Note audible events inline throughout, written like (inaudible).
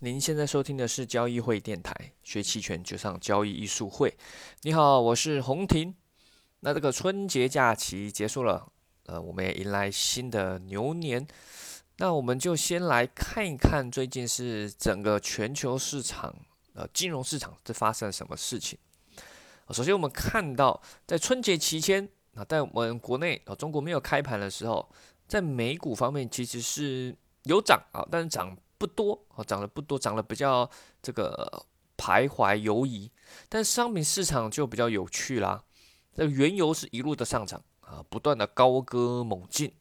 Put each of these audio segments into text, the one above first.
您现在收听的是交易会电台，学期权就上交易艺术会。你好，我是洪婷。那这个春节假期结束了，呃，我们也迎来新的牛年。那我们就先来看一看最近是整个全球市场，呃，金融市场这发生了什么事情。首先，我们看到在春节期间啊，在我们国内啊，中国没有开盘的时候，在美股方面其实是有涨啊，但是涨。不多哦，涨得不多，涨得比较这个徘徊犹疑。但商品市场就比较有趣啦。这原油是一路的上涨啊，不断的高歌猛进。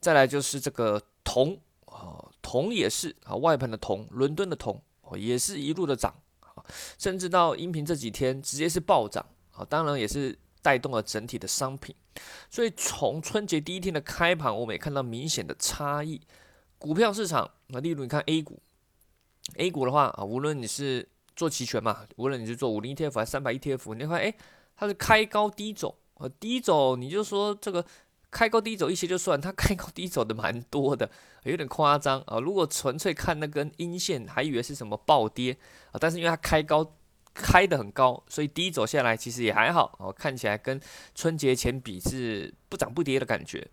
再来就是这个铜啊，铜也是啊，外盘的铜，伦敦的铜，也是一路的涨啊，甚至到音频这几天直接是暴涨啊，当然也是带动了整体的商品。所以从春节第一天的开盘，我们也看到明显的差异。股票市场，那例如你看 A 股，A 股的话啊，无论你是做期权嘛，无论你是做五零 ETF 还是三百 ETF，你看哎，它是开高低走，啊低走你就说这个开高低走一些就算，它开高低走的蛮多的，有点夸张啊。如果纯粹看那根阴线，还以为是什么暴跌啊，但是因为它开高开的很高，所以低走下来其实也还好哦，看起来跟春节前比是不涨不跌的感觉，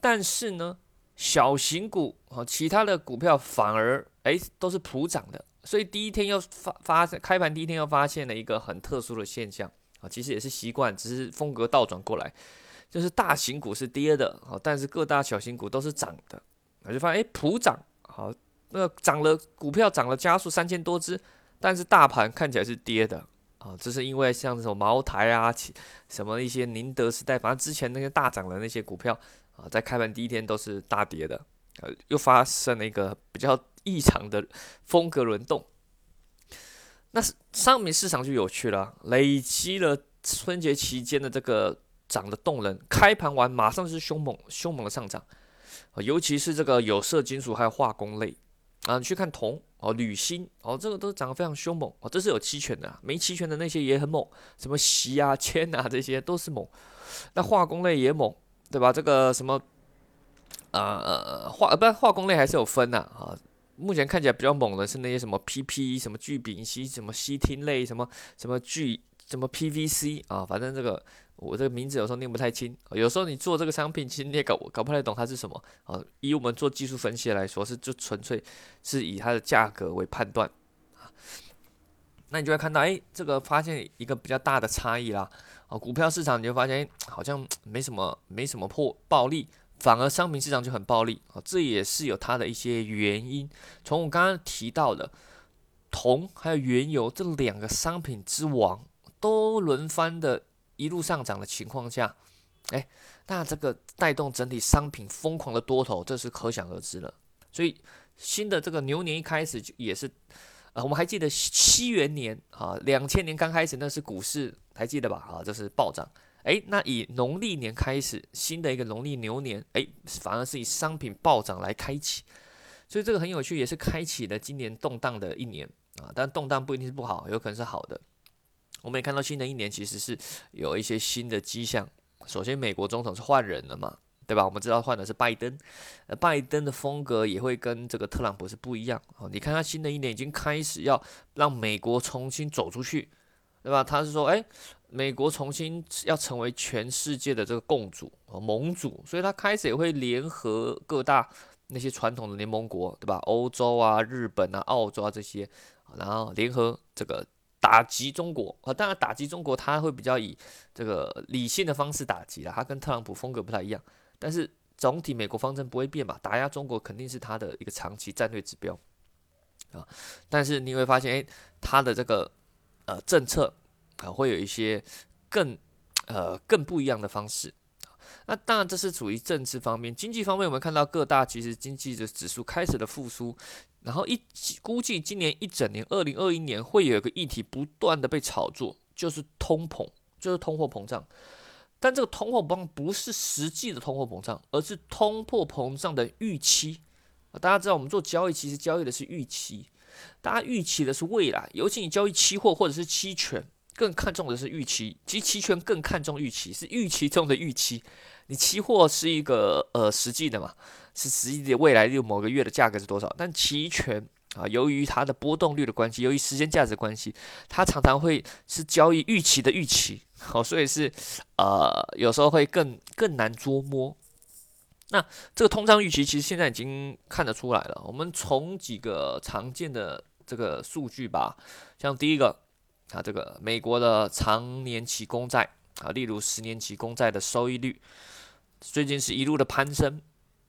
但是呢。小型股啊，其他的股票反而哎都是普涨的，所以第一天又发发开盘第一天又发现了一个很特殊的现象啊，其实也是习惯，只是风格倒转过来，就是大型股是跌的啊，但是各大小型股都是涨的，我就发现哎普涨好，那涨了股票涨了加速三千多只，但是大盘看起来是跌的。啊，这是因为像这种茅台啊，什么一些宁德时代，反正之前那些大涨的那些股票。啊，在开盘第一天都是大跌的，呃，又发生了一个比较异常的风格轮动。那商品市场就有趣了，累积了春节期间的这个涨的动能，开盘完马上是凶猛凶猛的上涨，尤其是这个有色金属还有化工类啊，你去看铜哦、铝锌哦，这个都涨得非常凶猛哦，这是有期权的，没期权的那些也很猛，什么锡啊、铅啊这些都是猛，那化工类也猛。对吧？这个什么，呃，化呃不化工类还是有分的啊。目前看起来比较猛的是那些什么 PP、什么聚丙烯、什么烯烃类、什么什么聚、什么 PVC 啊。反正这个我这个名字有时候念不太清，有时候你做这个商品，其实你也搞搞不太懂它是什么啊。以我们做技术分析来说，是就纯粹是以它的价格为判断啊。那你就会看到，哎，这个发现一个比较大的差异啦。哦，股票市场你就发现，好像没什么没什么破暴利，反而商品市场就很暴利啊，这也是有它的一些原因。从我刚刚提到的铜还有原油这两个商品之王都轮番的一路上涨的情况下，哎，那这个带动整体商品疯狂的多头，这是可想而知了。所以新的这个牛年一开始就也是。啊，我们还记得七元年啊，两千年刚开始那是股市，还记得吧？啊，这是暴涨。哎，那以农历年开始，新的一个农历牛年，哎，反而是以商品暴涨来开启。所以这个很有趣，也是开启了今年动荡的一年啊。但动荡不一定是不好，有可能是好的。我们也看到新的一年其实是有一些新的迹象。首先，美国总统是换人了嘛？对吧？我们知道换的是拜登，呃，拜登的风格也会跟这个特朗普是不一样哦。你看他新的一年已经开始要让美国重新走出去，对吧？他是说，哎，美国重新要成为全世界的这个共主盟主，所以他开始也会联合各大那些传统的联盟国，对吧？欧洲啊、日本啊、澳洲啊这些，然后联合这个打击中国啊。当然，打击中国他会比较以这个理性的方式打击了，他跟特朗普风格不太一样。但是总体美国方针不会变嘛，打压中国肯定是他的一个长期战略指标啊。但是你会发现，诶，他的这个呃政策啊，会有一些更呃更不一样的方式。那当然这是属于政治方面，经济方面我们看到各大其实经济的指数开始了复苏，然后一估计今年一整年，二零二一年会有一个议题不断的被炒作，就是通膨，就是通货膨胀。但这个通货膨胀不是实际的通货膨胀，而是通货膨胀的预期！大家知道，我们做交易其实交易的是预期，大家预期的是未来。尤其你交易期货或者是期权，更看重的是预期。其实期权更看重预期，是预期中的预期。你期货是一个呃实际的嘛，是实际的未来就某个月的价格是多少？但期权啊，由于它的波动率的关系，由于时间价值关系，它常常会是交易预期的预期，好，所以是呃有时候会更更难捉摸。那这个通胀预期其实现在已经看得出来了。我们从几个常见的这个数据吧，像第一个啊，这个美国的长年期公债啊，例如十年期公债的收益率，最近是一路的攀升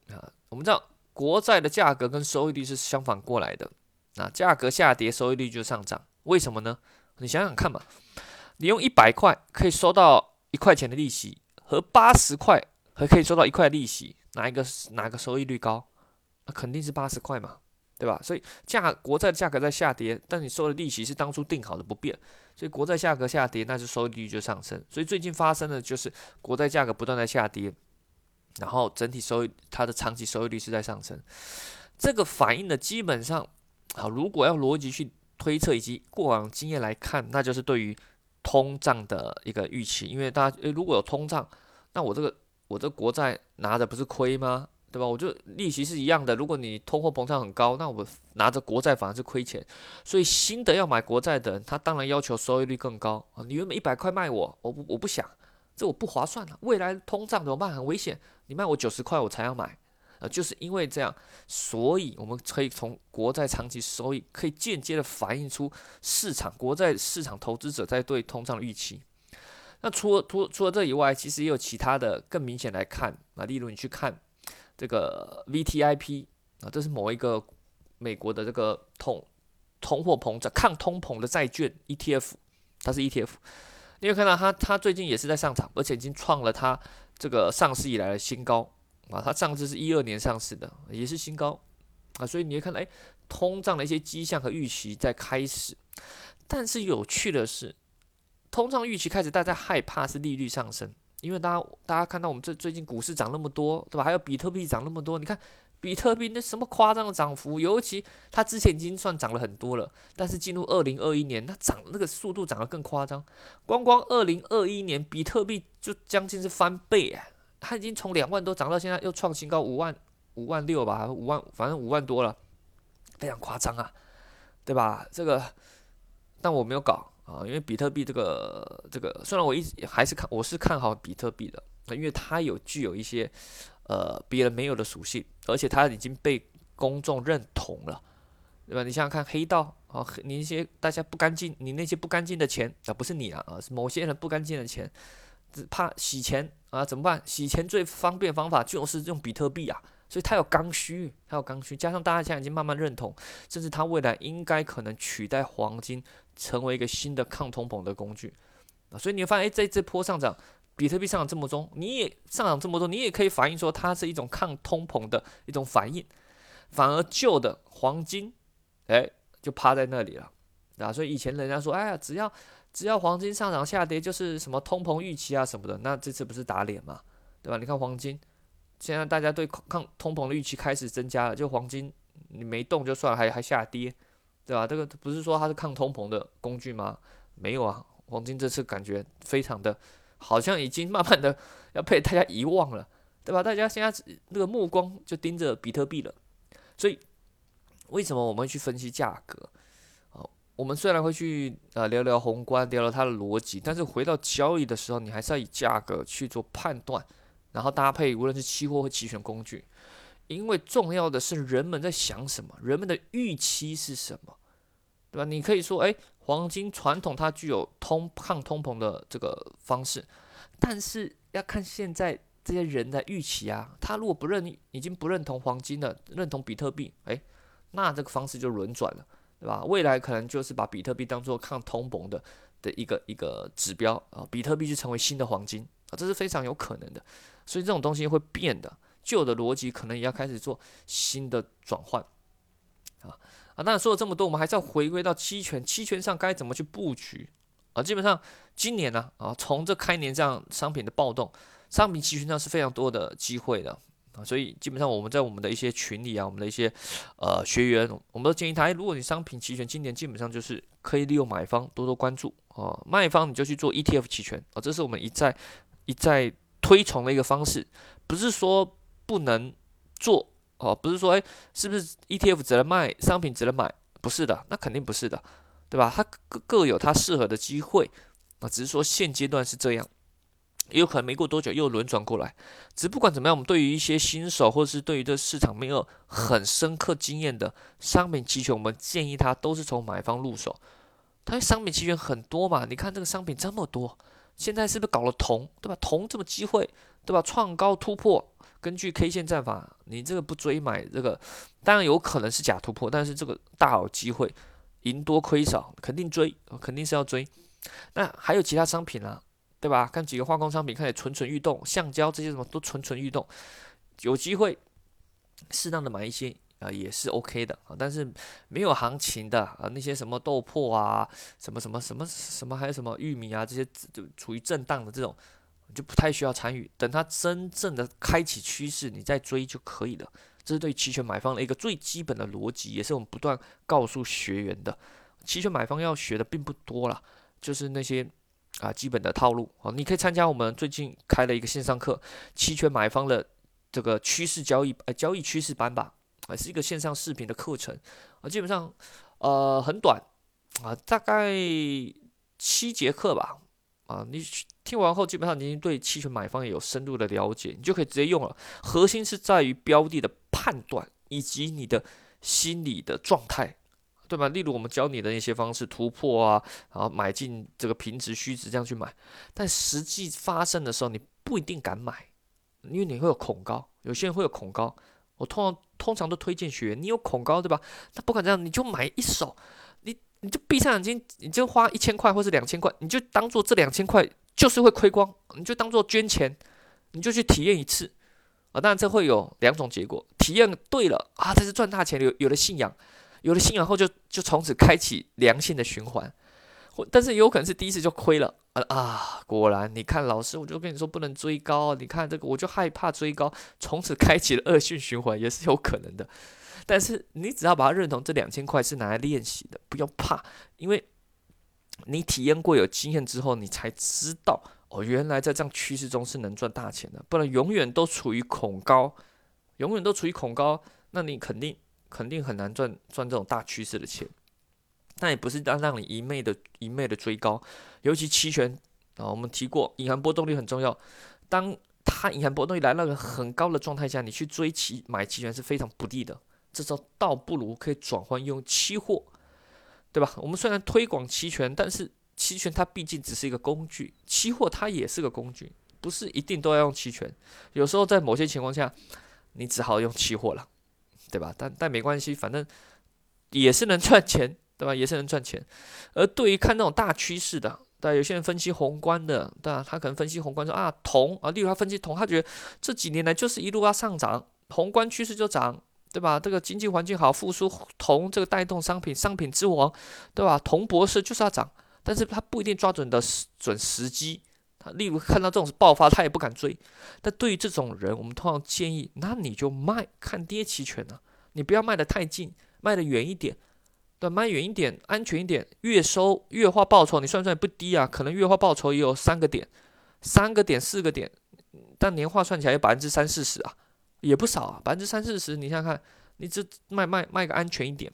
啊。我们知道国债的价格跟收益率是相反过来的，那价格下跌，收益率就上涨，为什么呢？你想想看嘛，你用一百块可以收到一块钱的利息，和八十块还可以收到一块利息。哪一个哪个收益率高？那肯定是八十块嘛，对吧？所以价国债价格在下跌，但你收的利息是当初定好的不变，所以国债价格下跌，那就收益率就上升。所以最近发生的就是国债价格不断在下跌，然后整体收益它的长期收益率是在上升。这个反映的基本上啊，如果要逻辑去推测以及过往经验来看，那就是对于通胀的一个预期。因为大家，如果有通胀，那我这个。我这国债拿的不是亏吗？对吧？我就利息是一样的。如果你通货膨胀很高，那我拿着国债反而是亏钱。所以新的要买国债的人，他当然要求收益率更高啊！你原本一百块卖我，我不我不想，这我不划算了。未来通胀怎么办？很危险。你卖我九十块，我才要买。呃，就是因为这样，所以我们可以从国债长期收益，可以间接的反映出市场国债市场投资者在对通胀的预期。那除了除除了这以外，其实也有其他的更明显来看啊，例如你去看这个 VTIP 啊，这是某一个美国的这个通通货膨胀抗通膨的债券 ETF，它是 ETF，你会看到它它最近也是在上涨，而且已经创了它这个上市以来的新高啊，它上次是一二年上市的，也是新高啊，所以你会看到哎，通胀的一些迹象和预期在开始，但是有趣的是。通胀预期开始，大家害怕是利率上升，因为大家大家看到我们这最近股市涨那么多，对吧？还有比特币涨那么多，你看比特币那什么夸张的涨幅，尤其它之前已经算涨了很多了，但是进入二零二一年，它涨那个速度涨得更夸张。光光二零二一年，比特币就将近是翻倍啊！它已经从两万多涨到现在又创新高五万五万六吧，五万反正五万多了，非常夸张啊，对吧？这个但我没有搞。啊，因为比特币这个这个，虽然我一直还是看，我是看好比特币的，因为它有具有一些呃别人没有的属性，而且它已经被公众认同了，对吧？你想想看，黑道啊，你那些大家不干净，你那些不干净的钱啊，不是你啊，啊，是某些人不干净的钱，只怕洗钱啊，怎么办？洗钱最方便方法就是用比特币啊。所以它有刚需，它有刚需，加上大家现在已经慢慢认同，甚至它未来应该可能取代黄金，成为一个新的抗通膨的工具啊。所以你会发现，哎，在这波上涨，比特币上涨这么多，你也上涨这么多，你也可以反映说它是一种抗通膨的一种反应。反而旧的黄金，哎，就趴在那里了，啊。所以以前人家说，哎呀，只要只要黄金上涨下跌，就是什么通膨预期啊什么的，那这次不是打脸嘛，对吧？你看黄金。现在大家对抗通膨的预期开始增加了，就黄金你没动就算了，还还下跌，对吧？这个不是说它是抗通膨的工具吗？没有啊，黄金这次感觉非常的，好像已经慢慢的要被大家遗忘了，对吧？大家现在那个目光就盯着比特币了，所以为什么我们去分析价格？好，我们虽然会去呃聊聊宏观，聊聊它的逻辑，但是回到交易的时候，你还是要以价格去做判断。然后搭配无论是期货或期权工具，因为重要的是人们在想什么，人们的预期是什么，对吧？你可以说，哎，黄金传统它具有通抗通膨的这个方式，但是要看现在这些人的预期啊。他如果不认，已经不认同黄金了，认同比特币，哎，那这个方式就轮转了，对吧？未来可能就是把比特币当做抗通膨的的一个一个指标啊，比特币就成为新的黄金啊，这是非常有可能的。所以这种东西会变的，旧的逻辑可能也要开始做新的转换，啊啊！当然说了这么多，我们还是要回归到期权，期权上该怎么去布局啊？基本上今年呢，啊，从这开年这样商品的暴动，商品期权上是非常多的机会的啊，所以基本上我们在我们的一些群里啊，我们的一些呃学员，我们都建议他，如果你商品期权今年基本上就是可以利用买方多多关注啊，卖方你就去做 ETF 期权啊，这是我们一再一再。推崇的一个方式，不是说不能做哦，不是说诶，是不是 ETF 只能卖商品只能买？不是的，那肯定不是的，对吧？它各各有它适合的机会啊，只是说现阶段是这样，也有可能没过多久又轮转过来。只不管怎么样，我们对于一些新手或者是对于这市场没有很深刻经验的商品期权，我们建议他都是从买方入手。它商品期权很多嘛，你看这个商品这么多，现在是不是搞了铜，对吧？铜这么机会，对吧？创高突破。根据 K 线战法，你这个不追买这个，当然有可能是假突破，但是这个大好机会，赢多亏少，肯定追，肯定是要追。那还有其他商品啊，对吧？看几个化工商品，看始蠢蠢欲动，橡胶这些什么都蠢蠢欲动，有机会适当的买一些啊，也是 OK 的啊。但是没有行情的啊，那些什么豆粕啊，什么什么什么什么，还有什么玉米啊，这些就处于震荡的这种。就不太需要参与，等它真正的开启趋势，你再追就可以了。这是对期权买方的一个最基本的逻辑，也是我们不断告诉学员的。期权买方要学的并不多了，就是那些啊基本的套路啊。你可以参加我们最近开了一个线上课，期权买方的这个趋势交易呃交易趋势班吧，啊是一个线上视频的课程啊，基本上呃很短啊，大概七节课吧。啊，你听完后，基本上你已经对期权买方也有深入的了解，你就可以直接用了。核心是在于标的的判断以及你的心理的状态，对吧？例如我们教你的那些方式，突破啊，然后买进这个平值虚值这样去买，但实际发生的时候，你不一定敢买，因为你会有恐高，有些人会有恐高。我通常通常都推荐学员，你有恐高对吧？那不管这样，你就买一手。你就闭上眼睛，你就花一千块或是两千块，你就当做这两千块就是会亏光，你就当做捐钱，你就去体验一次啊！当然这会有两种结果，体验对了啊，这是赚大钱，有有了信仰，有了信仰后就就从此开启良性的循环，或但是有可能是第一次就亏了啊啊！果然你看老师，我就跟你说不能追高，你看这个我就害怕追高，从此开启了恶性循环也是有可能的。但是你只要把它认同，这两千块是拿来练习的，不要怕，因为你体验过有经验之后，你才知道哦，原来在这样趋势中是能赚大钱的。不然永远都处于恐高，永远都处于恐高，那你肯定肯定很难赚赚这种大趋势的钱。但也不是让让你一昧的一昧的追高，尤其期权啊，我们提过隐含波动率很重要。当它隐含波动率来到个很高的状态下，你去追期买期权是非常不利的。这时候倒不如可以转换用期货，对吧？我们虽然推广期权，但是期权它毕竟只是一个工具，期货它也是个工具，不是一定都要用期权。有时候在某些情况下，你只好用期货了，对吧？但但没关系，反正也是能赚钱，对吧？也是能赚钱。而对于看那种大趋势的，对有些人分析宏观的，对吧？他可能分析宏观说啊，铜啊，例如他分析铜，他觉得这几年来就是一路要上涨，宏观趋势就涨。对吧？这个经济环境好，复苏铜这个带动商品，商品之王，对吧？铜博士就是要涨，但是他不一定抓准的准时机。他例如看到这种爆发，他也不敢追。但对于这种人，我们通常建议，那你就卖，看跌期权呢。你不要卖得太近，卖得远一点，对，卖远一点，安全一点。月收月化报酬，你算算也不低啊，可能月化报酬也有三个点，三个点四个点，但年化算起来有百分之三四十啊。也不少啊，百分之三四十，你想想看，你这卖卖卖个安全一点，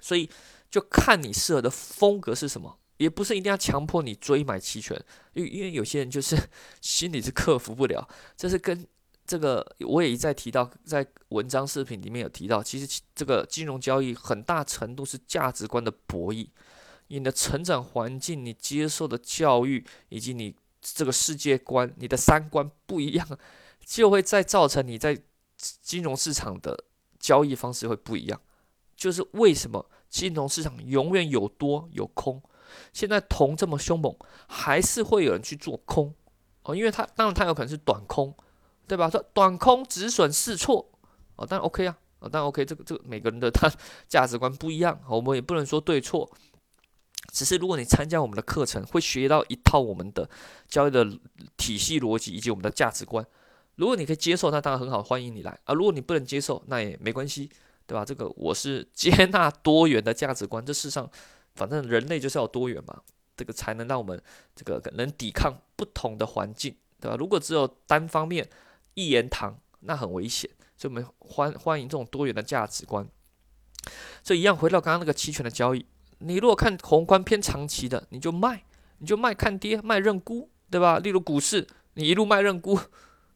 所以就看你适合的风格是什么，也不是一定要强迫你追买期权，因因为有些人就是 (laughs) 心里是克服不了，这是跟这个我也一再提到，在文章视频里面有提到，其实这个金融交易很大程度是价值观的博弈，你的成长环境、你接受的教育以及你这个世界观、你的三观不一样。就会再造成你在金融市场的交易方式会不一样，就是为什么金融市场永远有多有空？现在铜这么凶猛，还是会有人去做空哦，因为它当然它有可能是短空，对吧？说短空止损试错哦，但 OK 啊，啊，但 OK，这个这个每个人的他价值观不一样，我们也不能说对错，只是如果你参加我们的课程，会学到一套我们的交易的体系逻辑以及我们的价值观。如果你可以接受，那当然很好，欢迎你来啊！如果你不能接受，那也没关系，对吧？这个我是接纳多元的价值观，这世上反正人类就是要多元嘛，这个才能让我们这个能抵抗不同的环境，对吧？如果只有单方面一言堂，那很危险，所以我们欢欢迎这种多元的价值观。这一样回到刚刚那个期权的交易，你如果看宏观偏长期的，你就卖，你就卖看跌，卖认沽，对吧？例如股市，你一路卖认沽，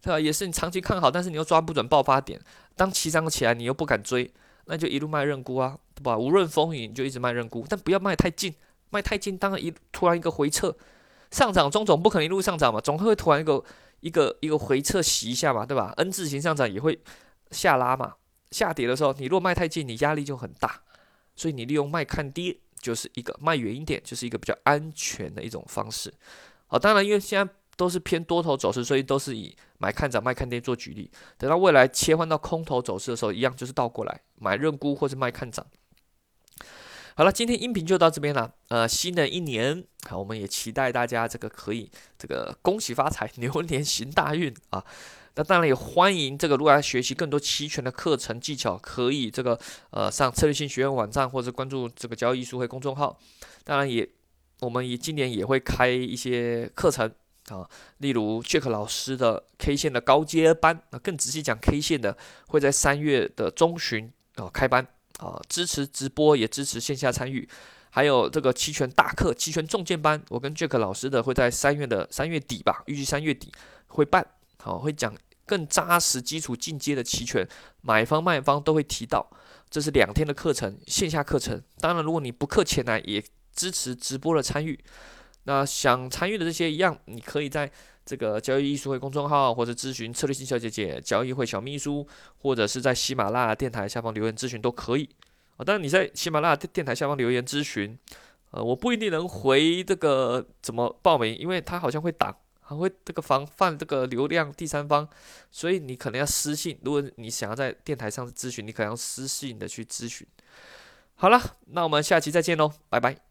对吧？也是你长期看好，但是你又抓不准爆发点，当起涨起来，你又不敢追，那就一路卖认沽啊，对吧？无论风雨，你就一直卖认沽，但不要卖太近，卖太近，当然一突然一个回撤，上涨中总不可能一路上涨嘛，总会突然一个一个一个回撤洗一下嘛，对吧？N 字形上涨也会下拉嘛。下跌的时候，你若卖太近，你压力就很大，所以你利用卖看跌，就是一个卖远一点，就是一个比较安全的一种方式。好，当然，因为现在都是偏多头走势，所以都是以买看涨、卖看跌做举例。等到未来切换到空头走势的时候，一样就是倒过来买认沽或者卖看涨。好了，今天音频就到这边了。呃，新的一年，好，我们也期待大家这个可以这个恭喜发财，牛年行大运啊。那当然也欢迎这个，如果要学习更多期权的课程技巧，可以这个呃上策略性学院网站或者关注这个交易艺术会公众号。当然也，我们也今年也会开一些课程啊，例如 Jack 老师的 K 线的高阶班，那更仔细讲 K 线的，会在三月的中旬啊开班啊，支持直播也支持线下参与。还有这个期权大课、期权重建班，我跟 Jack 老师的会在三月的三月底吧，预计三月底会办，好会讲。更扎实基础进阶的期权，买方卖方都会提到，这是两天的课程，线下课程。当然，如果你不课前来，也支持直播的参与。那想参与的这些一样，你可以在这个交易艺术会公众号，或者咨询策略性小姐姐交易会小秘书，或者是在喜马拉雅电台下方留言咨询都可以。啊，当然你在喜马拉雅电台下方留言咨询，呃，我不一定能回这个怎么报名，因为它好像会挡。还会这个防范这个流量第三方，所以。你可能要私信。如果你想要在电台上咨询，你可能要私信的去咨询。好了，那我们下期再见喽，拜拜。